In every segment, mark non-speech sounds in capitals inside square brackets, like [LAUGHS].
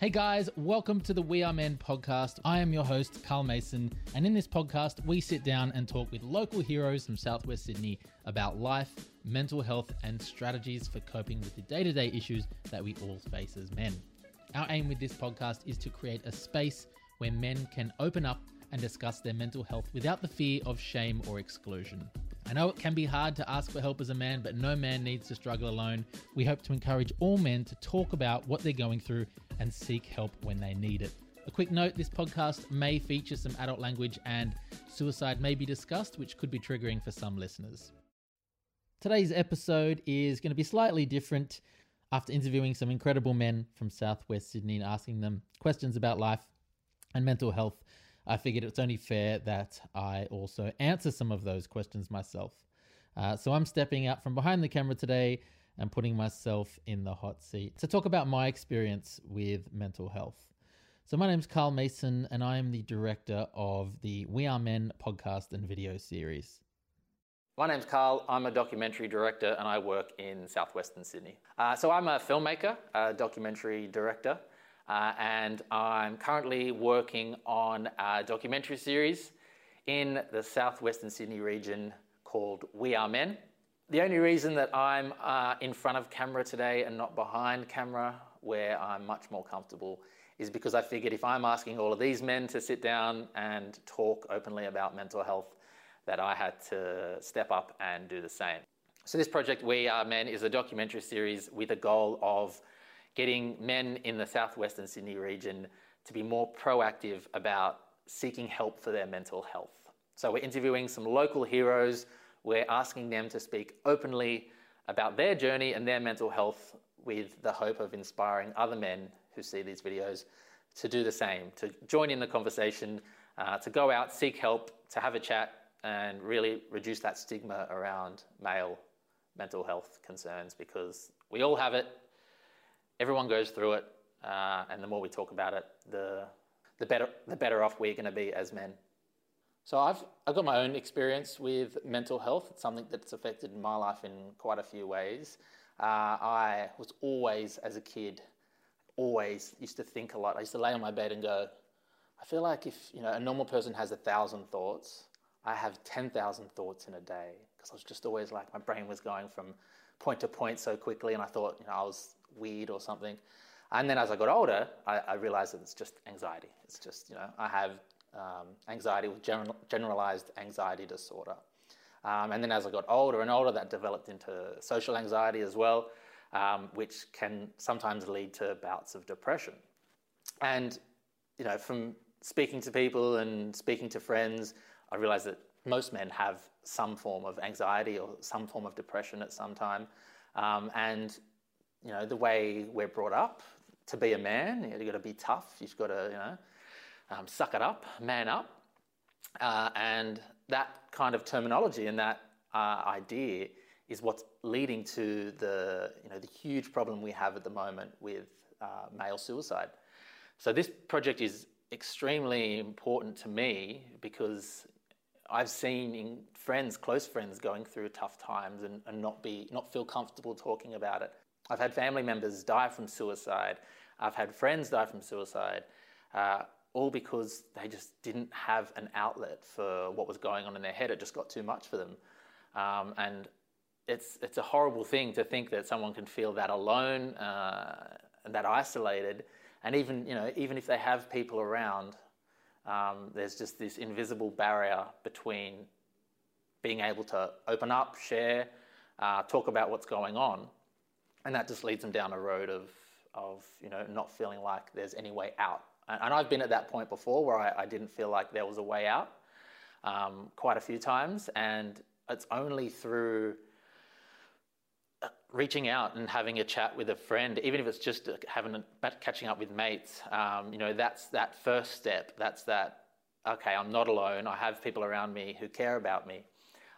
Hey guys, welcome to the We Are Men podcast. I am your host, Carl Mason, and in this podcast, we sit down and talk with local heroes from Southwest Sydney about life, mental health, and strategies for coping with the day to day issues that we all face as men. Our aim with this podcast is to create a space where men can open up and discuss their mental health without the fear of shame or exclusion. I know it can be hard to ask for help as a man, but no man needs to struggle alone. We hope to encourage all men to talk about what they're going through and seek help when they need it. A quick note this podcast may feature some adult language and suicide may be discussed, which could be triggering for some listeners. Today's episode is going to be slightly different after interviewing some incredible men from southwest Sydney and asking them questions about life and mental health. I figured it's only fair that I also answer some of those questions myself. Uh, so I'm stepping out from behind the camera today and putting myself in the hot seat to talk about my experience with mental health. So, my name is Carl Mason, and I am the director of the We Are Men podcast and video series. My name's Carl. I'm a documentary director and I work in southwestern Sydney. Uh, so, I'm a filmmaker, a documentary director, uh, and I'm currently working on a documentary series in the southwestern Sydney region called We Are Men. The only reason that I'm uh, in front of camera today and not behind camera, where I'm much more comfortable, is because I figured if I'm asking all of these men to sit down and talk openly about mental health, that I had to step up and do the same. So, this project, We Are Men, is a documentary series with a goal of getting men in the southwestern Sydney region to be more proactive about seeking help for their mental health. So, we're interviewing some local heroes we're asking them to speak openly about their journey and their mental health with the hope of inspiring other men who see these videos to do the same, to join in the conversation, uh, to go out, seek help, to have a chat, and really reduce that stigma around male mental health concerns because we all have it, everyone goes through it, uh, and the more we talk about it, the, the, better, the better off we're going to be as men. So I've, I've got my own experience with mental health. It's something that's affected my life in quite a few ways. Uh, I was always, as a kid, always used to think a lot. I used to lay on my bed and go, I feel like if you know a normal person has a thousand thoughts, I have ten thousand thoughts in a day because I was just always like my brain was going from point to point so quickly, and I thought you know I was weird or something. And then as I got older, I, I realized that it's just anxiety. It's just you know I have um, anxiety with general, generalized anxiety disorder. Um, and then as I got older and older, that developed into social anxiety as well, um, which can sometimes lead to bouts of depression. And, you know, from speaking to people and speaking to friends, I realized that most men have some form of anxiety or some form of depression at some time. Um, and, you know, the way we're brought up to be a man, you've got to be tough, you've got to, you know, um, suck it up, man up. Uh, and that kind of terminology and that uh, idea is what's leading to the, you know, the huge problem we have at the moment with uh, male suicide. So this project is extremely important to me because I've seen friends, close friends, going through tough times and, and not be not feel comfortable talking about it. I've had family members die from suicide. I've had friends die from suicide. Uh, all because they just didn't have an outlet for what was going on in their head. It just got too much for them. Um, and it's, it's a horrible thing to think that someone can feel that alone, uh, that isolated. And even, you know, even if they have people around, um, there's just this invisible barrier between being able to open up, share, uh, talk about what's going on. And that just leads them down a road of, of you know, not feeling like there's any way out and I've been at that point before where I, I didn't feel like there was a way out um, quite a few times. And it's only through uh, reaching out and having a chat with a friend, even if it's just having a, catching up with mates, um, you know, that's that first step. That's that, okay, I'm not alone. I have people around me who care about me.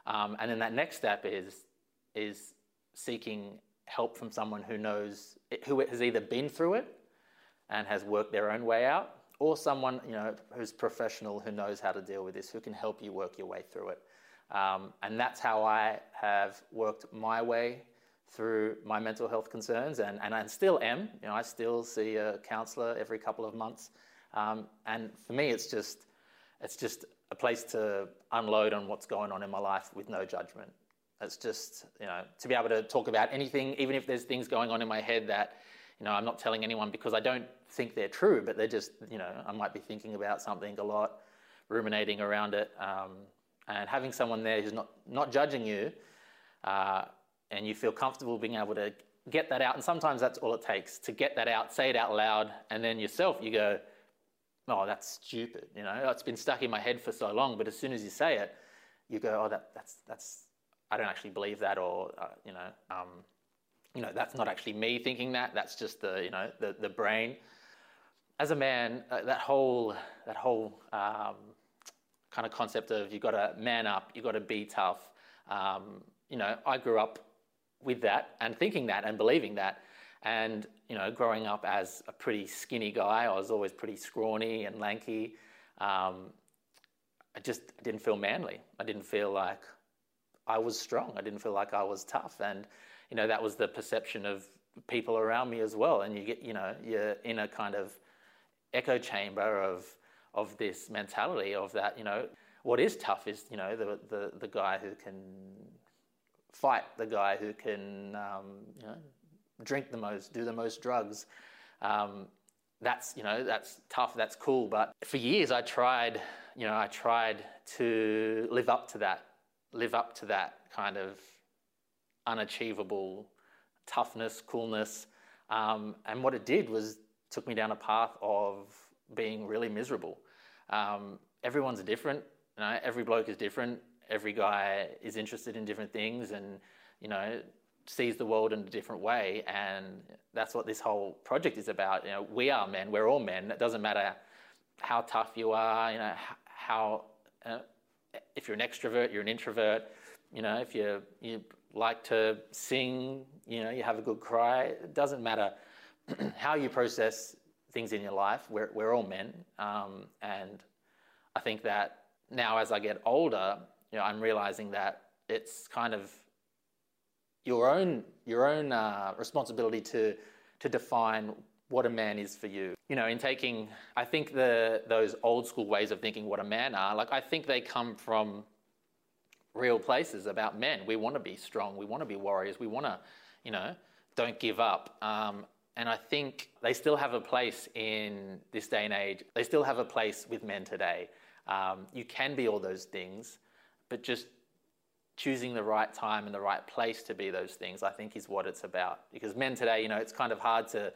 Um, and then that next step is, is seeking help from someone who knows, who has either been through it and has worked their own way out, or someone you know who's professional who knows how to deal with this, who can help you work your way through it. Um, and that's how I have worked my way through my mental health concerns, and, and I still am. You know, I still see a counsellor every couple of months, um, and for me, it's just it's just a place to unload on what's going on in my life with no judgment. It's just you know to be able to talk about anything, even if there's things going on in my head that you know I'm not telling anyone because I don't think they're true, but they're just you know I might be thinking about something a lot, ruminating around it, um, and having someone there who's not not judging you. Uh, and you feel comfortable being able to get that out. And sometimes that's all it takes to get that out, say it out loud, and then yourself, you go, oh, that's stupid. You know, it's been stuck in my head for so long. But as soon as you say it, you go, oh, that, that's, that's, I don't actually believe that, or, uh, you know, um, you know, that's not actually me thinking that. That's just the, you know, the, the brain. As a man, uh, that whole, that whole um, kind of concept of you've got to man up, you've got to be tough. Um, you know, I grew up with that and thinking that and believing that. And, you know, growing up as a pretty skinny guy, I was always pretty scrawny and lanky. Um, I just didn't feel manly. I didn't feel like I was strong. I didn't feel like I was tough. And, you know, that was the perception of people around me as well. And you get, you know, you're in a kind of echo chamber of, of this mentality of that, you know, what is tough is, you know, the, the, the guy who can fight the guy who can um, you know, drink the most, do the most drugs. Um, that's you know that's tough. That's cool. But for years, I tried. You know, I tried to live up to that, live up to that kind of unachievable toughness, coolness. Um, and what it did was took me down a path of being really miserable. Um, everyone's different. You know, every bloke is different every guy is interested in different things and you know sees the world in a different way and that's what this whole project is about you know we are men we're all men it doesn't matter how tough you are you know how uh, if you're an extrovert you're an introvert you know if you you like to sing you know you have a good cry it doesn't matter [CLEARS THROAT] how you process things in your life we're, we're all men um, and i think that now as i get older you know, I'm realizing that it's kind of your own your own uh, responsibility to to define what a man is for you. You know, in taking, I think the those old school ways of thinking what a man are, like I think they come from real places about men. We want to be strong. We want to be warriors. We want to, you know, don't give up. Um, and I think they still have a place in this day and age. They still have a place with men today. Um, you can be all those things, but just choosing the right time and the right place to be those things, I think, is what it's about. Because men today, you know, it's kind of hard to,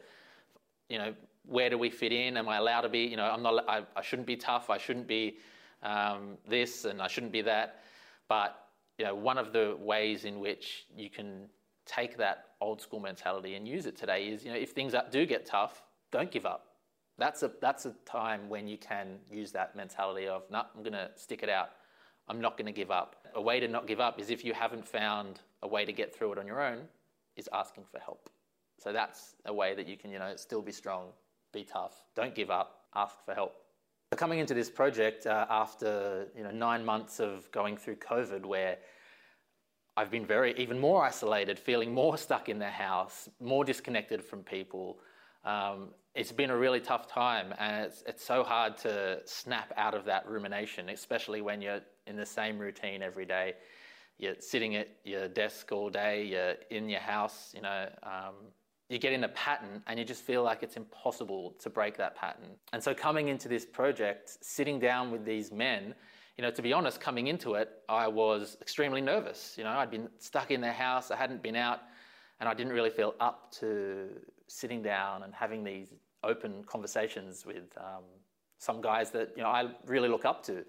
you know, where do we fit in? Am I allowed to be? You know, I'm not. I, I shouldn't be tough. I shouldn't be um, this, and I shouldn't be that. But you know, one of the ways in which you can take that old school mentality and use it today is, you know, if things do get tough, don't give up. That's a that's a time when you can use that mentality of, no, I'm going to stick it out. I'm not going to give up. A way to not give up is if you haven't found a way to get through it on your own, is asking for help. So that's a way that you can, you know, still be strong, be tough, don't give up, ask for help. Coming into this project uh, after you know nine months of going through COVID, where I've been very even more isolated, feeling more stuck in the house, more disconnected from people. Um, it's been a really tough time, and it's it's so hard to snap out of that rumination, especially when you're in the same routine every day. You're sitting at your desk all day, you're in your house, you know, um, you get in a pattern and you just feel like it's impossible to break that pattern. And so coming into this project, sitting down with these men, you know, to be honest, coming into it, I was extremely nervous. You know, I'd been stuck in their house, I hadn't been out, and I didn't really feel up to sitting down and having these open conversations with um, some guys that you know I really look up to.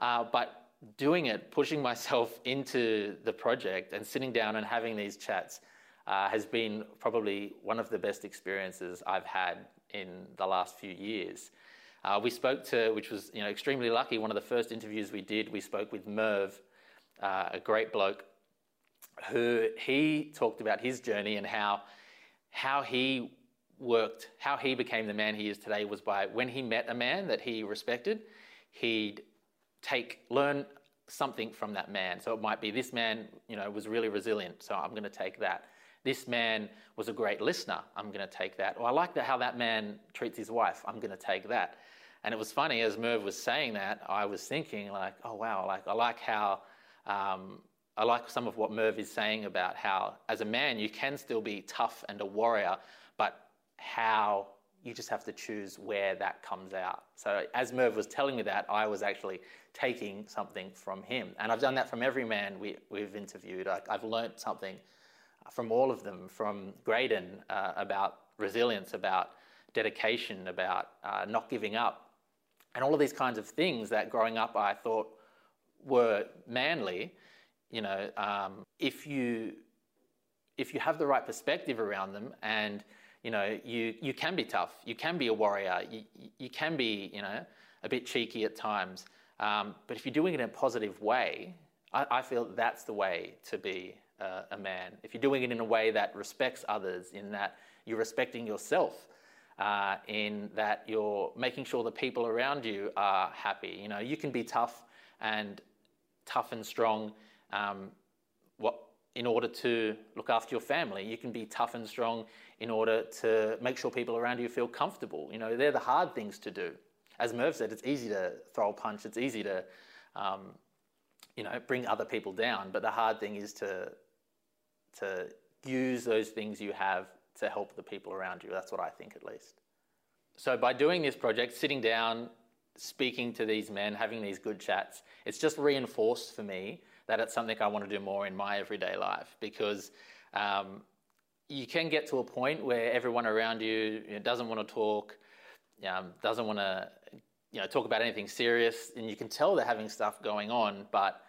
Uh, but doing it, pushing myself [LAUGHS] into the project and sitting down and having these chats uh, has been probably one of the best experiences I've had in the last few years. Uh, we spoke to, which was you know extremely lucky. One of the first interviews we did, we spoke with Merv, uh, a great bloke, who he talked about his journey and how how he worked, how he became the man he is today was by when he met a man that he respected, he'd take learn something from that man. So it might be this man, you know, was really resilient, so I'm going to take that. this man was a great listener. I'm going to take that. Or I like that how that man treats his wife. I'm going to take that. And it was funny as Merv was saying that, I was thinking like, oh wow, like I like how um, I like some of what Merv is saying about how as a man you can still be tough and a warrior, but how you just have to choose where that comes out. So as Merv was telling me that, I was actually taking something from him. And I've done that from every man we, have interviewed. I, have learnt something from all of them, from Graydon uh, about resilience, about dedication, about uh, not giving up, and all of these kinds of things that growing up I thought were manly. You know, um, if you if you have the right perspective around them and you know, you, you can be tough, you can be a warrior, you, you can be, you know, a bit cheeky at times. Um, but if you're doing it in a positive way, I, I feel that's the way to be uh, a man. If you're doing it in a way that respects others, in that you're respecting yourself, uh, in that you're making sure the people around you are happy. You know, you can be tough and tough and strong. Um, what in order to look after your family, you can be tough and strong in order to make sure people around you feel comfortable. You know, they're the hard things to do. As Merv said, it's easy to throw a punch, it's easy to, um, you know, bring other people down. But the hard thing is to, to use those things you have to help the people around you. That's what I think, at least. So by doing this project, sitting down, speaking to these men, having these good chats, it's just reinforced for me that it's something I want to do more in my everyday life because um, you can get to a point where everyone around you, you know, doesn't want to talk, um, doesn't want to you know talk about anything serious, and you can tell they're having stuff going on, but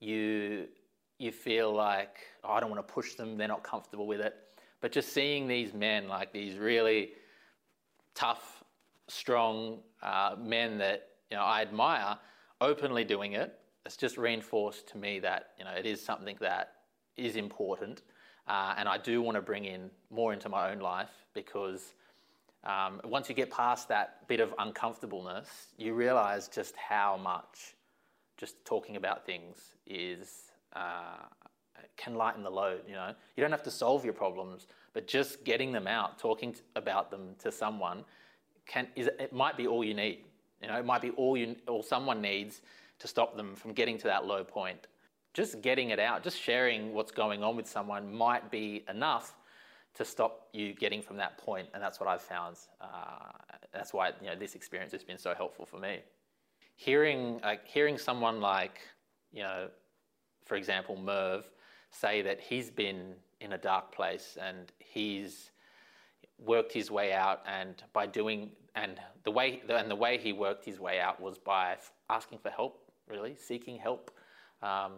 you you feel like oh, I don't want to push them; they're not comfortable with it. But just seeing these men, like these really tough, strong uh, men that you know I admire, openly doing it, it's just reinforced to me that you know it is something that is important uh, and I do want to bring in more into my own life because um, once you get past that bit of uncomfortableness, you realize just how much just talking about things is uh, can lighten the load. You know, you don't have to solve your problems, but just getting them out, talking about them to someone, can is it might be all you need. You know, it might be all you all someone needs to stop them from getting to that low point just getting it out, just sharing what's going on with someone might be enough to stop you getting from that point. And that's what I've found. Uh, that's why you know this experience has been so helpful for me. Hearing like hearing someone like you know, for example, Merv say that he's been in a dark place and he's worked his way out and by doing and the way and the way he worked his way out was by asking for help really seeking help um,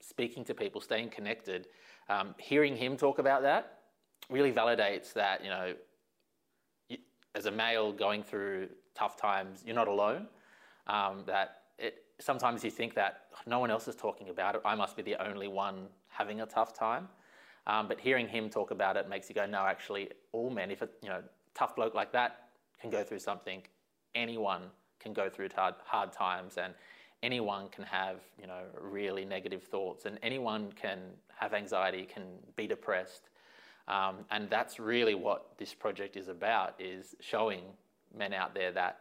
speaking to people, staying connected, um, hearing him talk about that really validates that, you know, as a male going through tough times, you're not alone. Um, that it, sometimes you think that no one else is talking about it, I must be the only one having a tough time. Um, but hearing him talk about it makes you go, no, actually, all men, if a you know tough bloke like that can go through something, anyone can go through hard, hard times. And anyone can have you know really negative thoughts and anyone can have anxiety can be depressed um, and that's really what this project is about is showing men out there that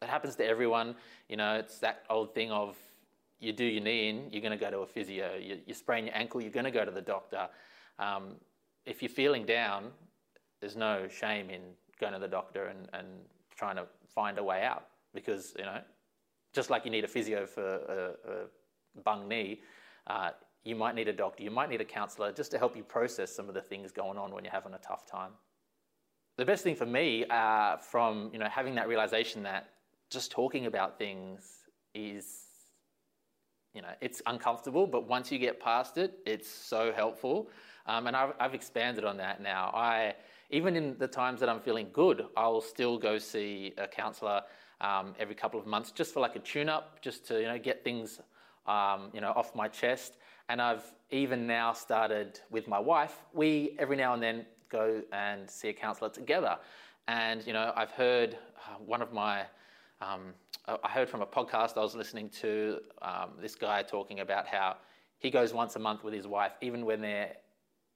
that happens to everyone you know it's that old thing of you do your knee in you're going to go to a physio you, you sprain your ankle you're going to go to the doctor um, if you're feeling down there's no shame in going to the doctor and, and trying to find a way out because you know just like you need a physio for a, a bung knee, uh, you might need a doctor, you might need a counselor just to help you process some of the things going on when you're having a tough time. The best thing for me uh, from you know having that realization that just talking about things is you know it's uncomfortable, but once you get past it, it's so helpful. Um, and I've, I've expanded on that now. I even in the times that I'm feeling good, I'll still go see a counselor um, every couple of months just for like a tune-up, just to you know get things um, you know off my chest. And I've even now started with my wife. We every now and then go and see a counsellor together. And you know I've heard uh, one of my um, I heard from a podcast I was listening to um, this guy talking about how he goes once a month with his wife, even when they're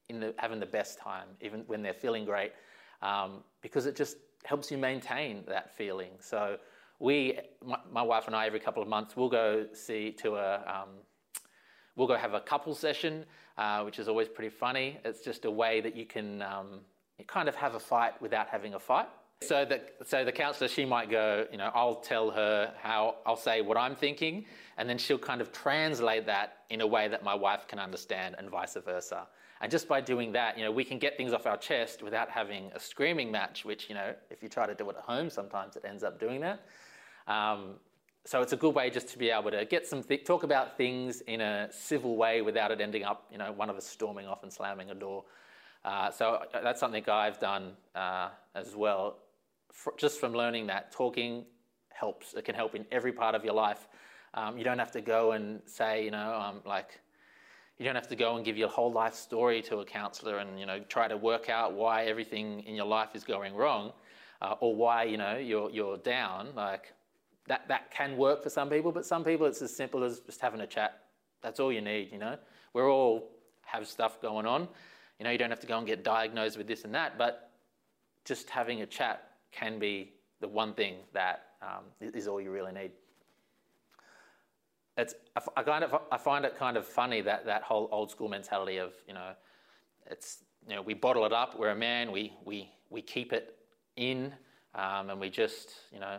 in the, having the best time, even when they're feeling great, um, because it just helps you maintain that feeling. So we, my, my, wife and I, every couple of months, we'll go see to a, um, we'll go have a couple session, uh, which is always pretty funny. It's just a way that you can um, you kind of have a fight without having a fight. So the, so the counselor, she might go, you know, I'll tell her how, I'll say what I'm thinking, and then she'll kind of translate that in a way that my wife can understand, and vice versa. And just by doing that, you know, we can get things off our chest without having a screaming match, which, you know, if you try to do it at home, sometimes it ends up doing that. Um, so it's a good way just to be able to get some th- talk about things in a civil way without it ending up, you know, one of us storming off and slamming a door. Uh, so uh, that's something I've done uh, as well. Just from learning that talking helps. It can help in every part of your life. Um, you don't have to go and say, you know, um, like you don't have to go and give your whole life story to a counselor and you know try to work out why everything in your life is going wrong, uh, or why you know you're you're down. Like that that can work for some people, but some people it's as simple as just having a chat. That's all you need. You know, we're all have stuff going on. You know, you don't have to go and get diagnosed with this and that, but just having a chat can be the one thing that um, is all you really need. It's I I find it kind of funny that that whole old school mentality of you know it's you know we bottle it up we're a man we we we keep it in um, and we just you know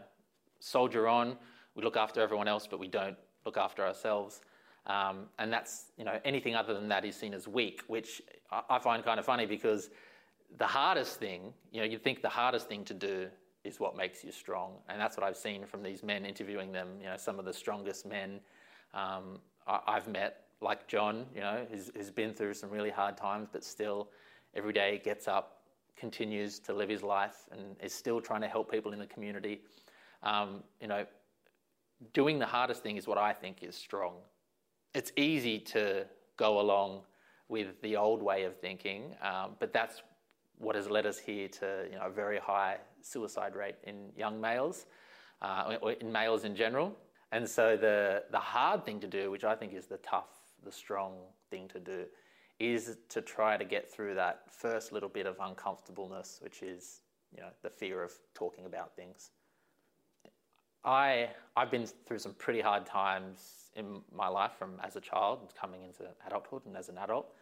soldier on. We look after everyone else but we don't look after ourselves. Um, and that's you know anything other than that is seen as weak which I find kind of funny because the hardest thing you know you'd think the hardest thing to do is what makes you strong and that's what I've seen from these men interviewing them you know some of the strongest men um, I, have met, like John, you know, who's, who's been through some really hard times, but still every day gets up, continues to live his life, and is still trying to help people in the community. Um, you know, doing the hardest thing is what I think is strong. It's easy to go along with the old way of thinking, um, but that's what has led us here to you know, a very high suicide rate in young males, uh, or in males in general. And so the, the hard thing to do, which I think is the tough, the strong thing to do, is to try to get through that first little bit of uncomfortableness, which is you know, the fear of talking about things. I, I've been through some pretty hard times in my life from as a child coming into adulthood and as an adult.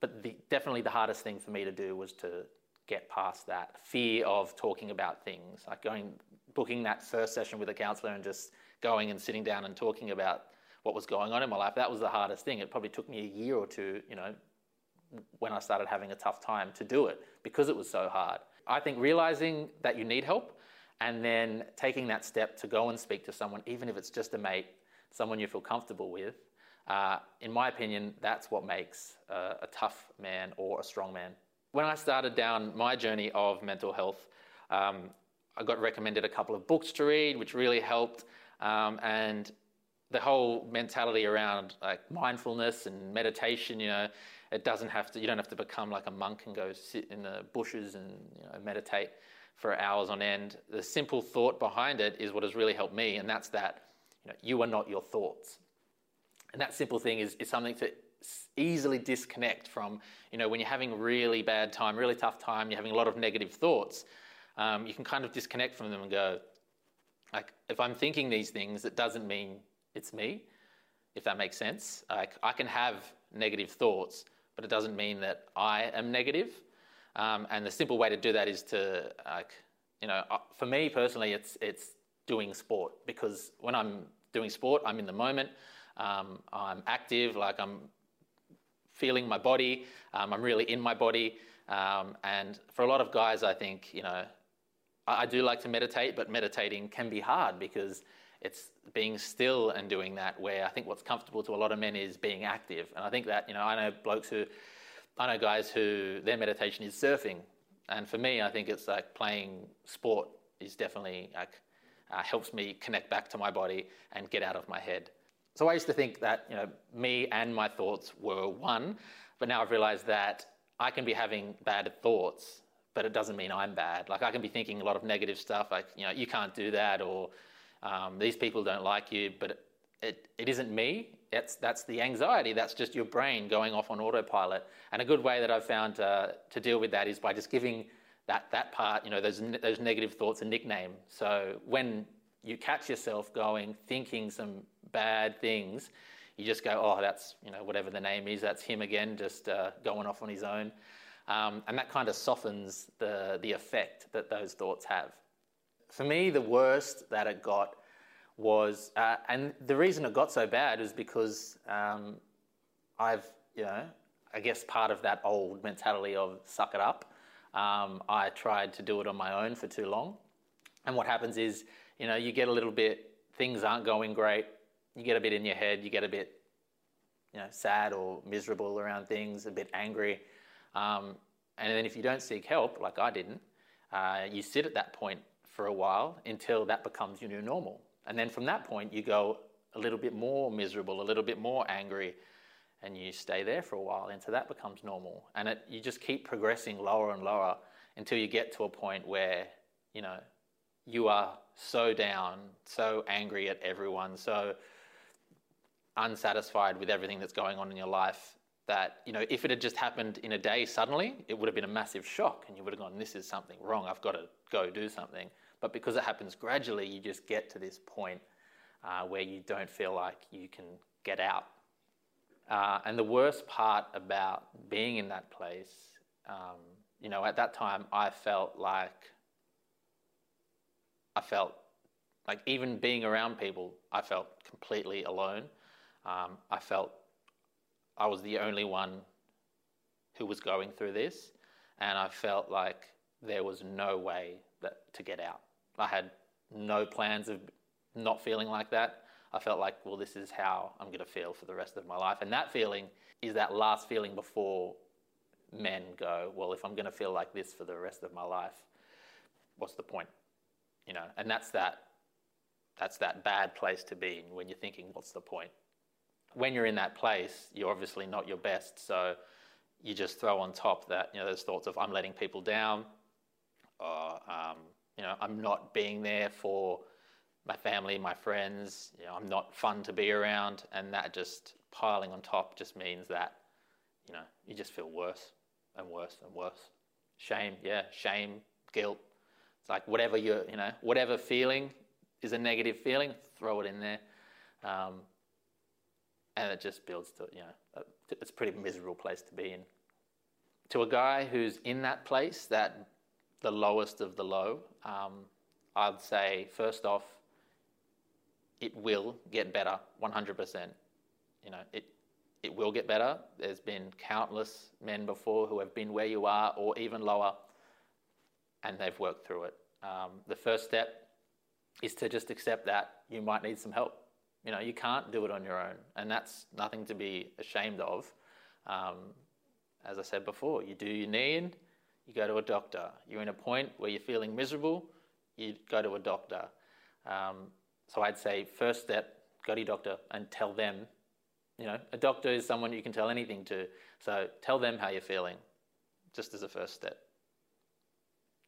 But the, definitely the hardest thing for me to do was to get past that fear of talking about things, like going, booking that first session with a counselor and just going and sitting down and talking about what was going on in my life. That was the hardest thing. It probably took me a year or two, you know, when I started having a tough time to do it because it was so hard. I think realizing that you need help and then taking that step to go and speak to someone, even if it's just a mate, someone you feel comfortable with, uh, in my opinion, that's what makes uh, a tough man or a strong man. When I started down my journey of mental health, um, I got recommended a couple of books to read, which really helped. Um, and the whole mentality around like mindfulness and meditation, you know, it doesn't have to, you don't have to become like a monk and go sit in the bushes and you know, meditate for hours on end. The simple thought behind it is what has really helped me, and that's that you, know, you are not your thoughts. And that simple thing is, is something to easily disconnect from, you know, when you're having really bad time, really tough time, you're having a lot of negative thoughts, um, you can kind of disconnect from them and go, like, if I'm thinking these things, it doesn't mean it's me, if that makes sense. Like, I can have negative thoughts, but it doesn't mean that I am negative. Um, and the simple way to do that is to, like, you know, uh, for me personally, it's it's doing sport because when I'm doing sport, I'm in the moment. Um, I'm active, like I'm feeling my body. Um, I'm really in my body. Um, and for a lot of guys, I think you know I do like to meditate, but meditating can be hard because it's being still and doing that where I think what's comfortable to a lot of men is being active. And I think that, you know, I know blokes who, I know guys who their meditation is surfing. And for me, I think it's like playing sport is definitely like, uh, helps me connect back to my body and get out of my head. So I used to think that, you know, me and my thoughts were one, but now I've realized that I can be having bad thoughts but it doesn't mean I'm bad. Like I can be thinking a lot of negative stuff, like you know you can't do that, or um, these people don't like you. But it, it isn't me. That's, that's the anxiety. That's just your brain going off on autopilot. And a good way that I've found uh, to deal with that is by just giving that, that part, you know, those, those negative thoughts a nickname. So when you catch yourself going, thinking some bad things, you just go, oh, that's, you know, whatever the name is, that's him again, just uh, going off on his own. Um, and that kind of softens the, the effect that those thoughts have. For me, the worst that it got was, uh, and the reason it got so bad is because um, I've, you know, I guess part of that old mentality of suck it up. Um, I tried to do it on my own for too long. And what happens is, you know, you get a little bit, things aren't going great, you get a bit in your head, you get a bit, you know, sad or miserable around things, a bit angry. Um, and then if you don't seek help, like I didn't, uh, you sit at that point for a while until that becomes your new normal. And then from that point, you go a little bit more miserable, a little bit more angry, and you stay there for a while until that becomes normal. And it, you just keep progressing lower and lower until you get to a point where, you know, you are so down, so angry at everyone, so unsatisfied with everything that's going on in your life that, you know, if it had just happened in a day suddenly, it would have been a massive shock and you would have gone, this is something wrong, I've got to go do something. But because it happens gradually, you just get to this point uh, where you don't feel like you can get out. Uh, and the worst part about being in that place, um, you know, at that time, I felt like I felt like even being around people, I felt completely alone. Um, I felt I was the only one who was going through this, and I felt like there was no way that, to get out. I had no plans of not feeling like that. I felt like, well, this is how I'm going to feel for the rest of my life. And that feeling is that last feeling before men go, well, if I'm going to feel like this for the rest of my life, what's the point? You know, and that's that that's that bad place to be when you're thinking, what's the point? When you're in that place, you're obviously not your best, so you just throw on top that, you know, those thoughts of I'm letting people down, or um, you know, I'm not being there for my family, my friends. You know, I'm not fun to be around, and that just piling on top just means that, you know, you just feel worse and worse and worse. Shame, yeah, shame, guilt. It's like whatever you, you know, whatever feeling is a negative feeling, throw it in there, um, and it just builds to, you know, it's a pretty miserable place to be in. To a guy who's in that place, that the lowest of the low, um, I'd say first off, it will get better 100%. You know, it, it will get better. There's been countless men before who have been where you are or even lower, and they've worked through it. Um, the first step is to just accept that you might need some help. You know, you can't do it on your own, and that's nothing to be ashamed of. Um, as I said before, you do your need, you go to a doctor. You're in a point where you're feeling miserable, you go to a doctor. Um, so I'd say first step, go to your doctor and tell them. You know, a doctor is someone you can tell anything to. So tell them how you're feeling, just as a first step.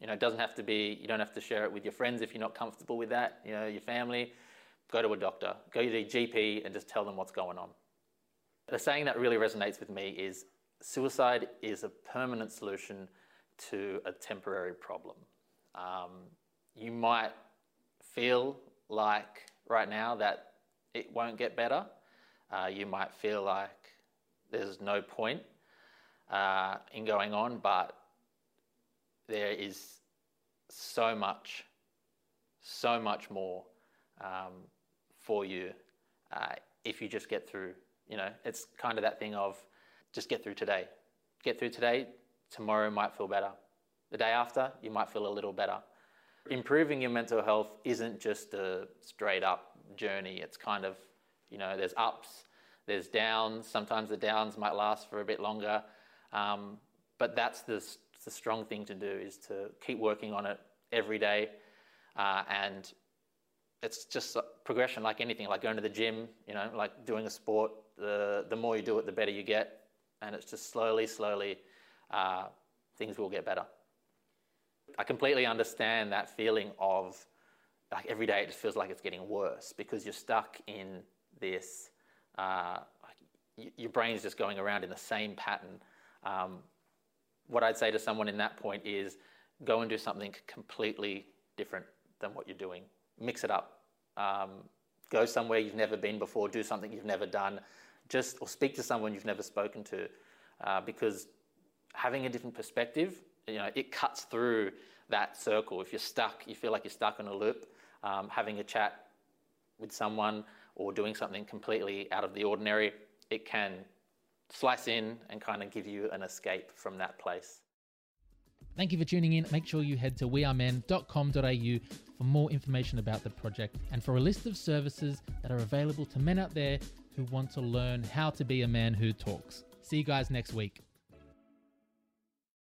You know, it doesn't have to be, you don't have to share it with your friends if you're not comfortable with that, you know, your family. Go to a doctor, go to your GP and just tell them what's going on. The saying that really resonates with me is suicide is a permanent solution to a temporary problem. Um, you might feel like right now that it won't get better. Uh, you might feel like there's no point uh, in going on, but there is so much, so much more um, for you uh, if you just get through. You know, it's kind of that thing of just get through today. Get through today, tomorrow might feel better. The day after, you might feel a little better. Improving your mental health isn't just a straight up journey. It's kind of, you know, there's ups, there's downs. Sometimes the downs might last for a bit longer. Um, but that's the, the strong thing to do is to keep working on it every day. Uh, and it's just progression like anything, like going to the gym, you know, like doing a sport. The, the more you do it, the better you get. And it's just slowly, slowly, uh, things will get better. I completely understand that feeling of like every day it just feels like it's getting worse because you're stuck in this, uh, y- your brain is just going around in the same pattern. Um, what I'd say to someone in that point is go and do something completely different than what you're doing. Mix it up. Um, go somewhere you've never been before, do something you've never done, just or speak to someone you've never spoken to, uh, because having a different perspective, you know, it cuts through that circle. If you're stuck, you feel like you're stuck in a loop. Um, having a chat with someone or doing something completely out of the ordinary, it can slice in and kind of give you an escape from that place. Thank you for tuning in. Make sure you head to wearemen.com.au for more information about the project and for a list of services that are available to men out there who want to learn how to be a man who talks. See you guys next week.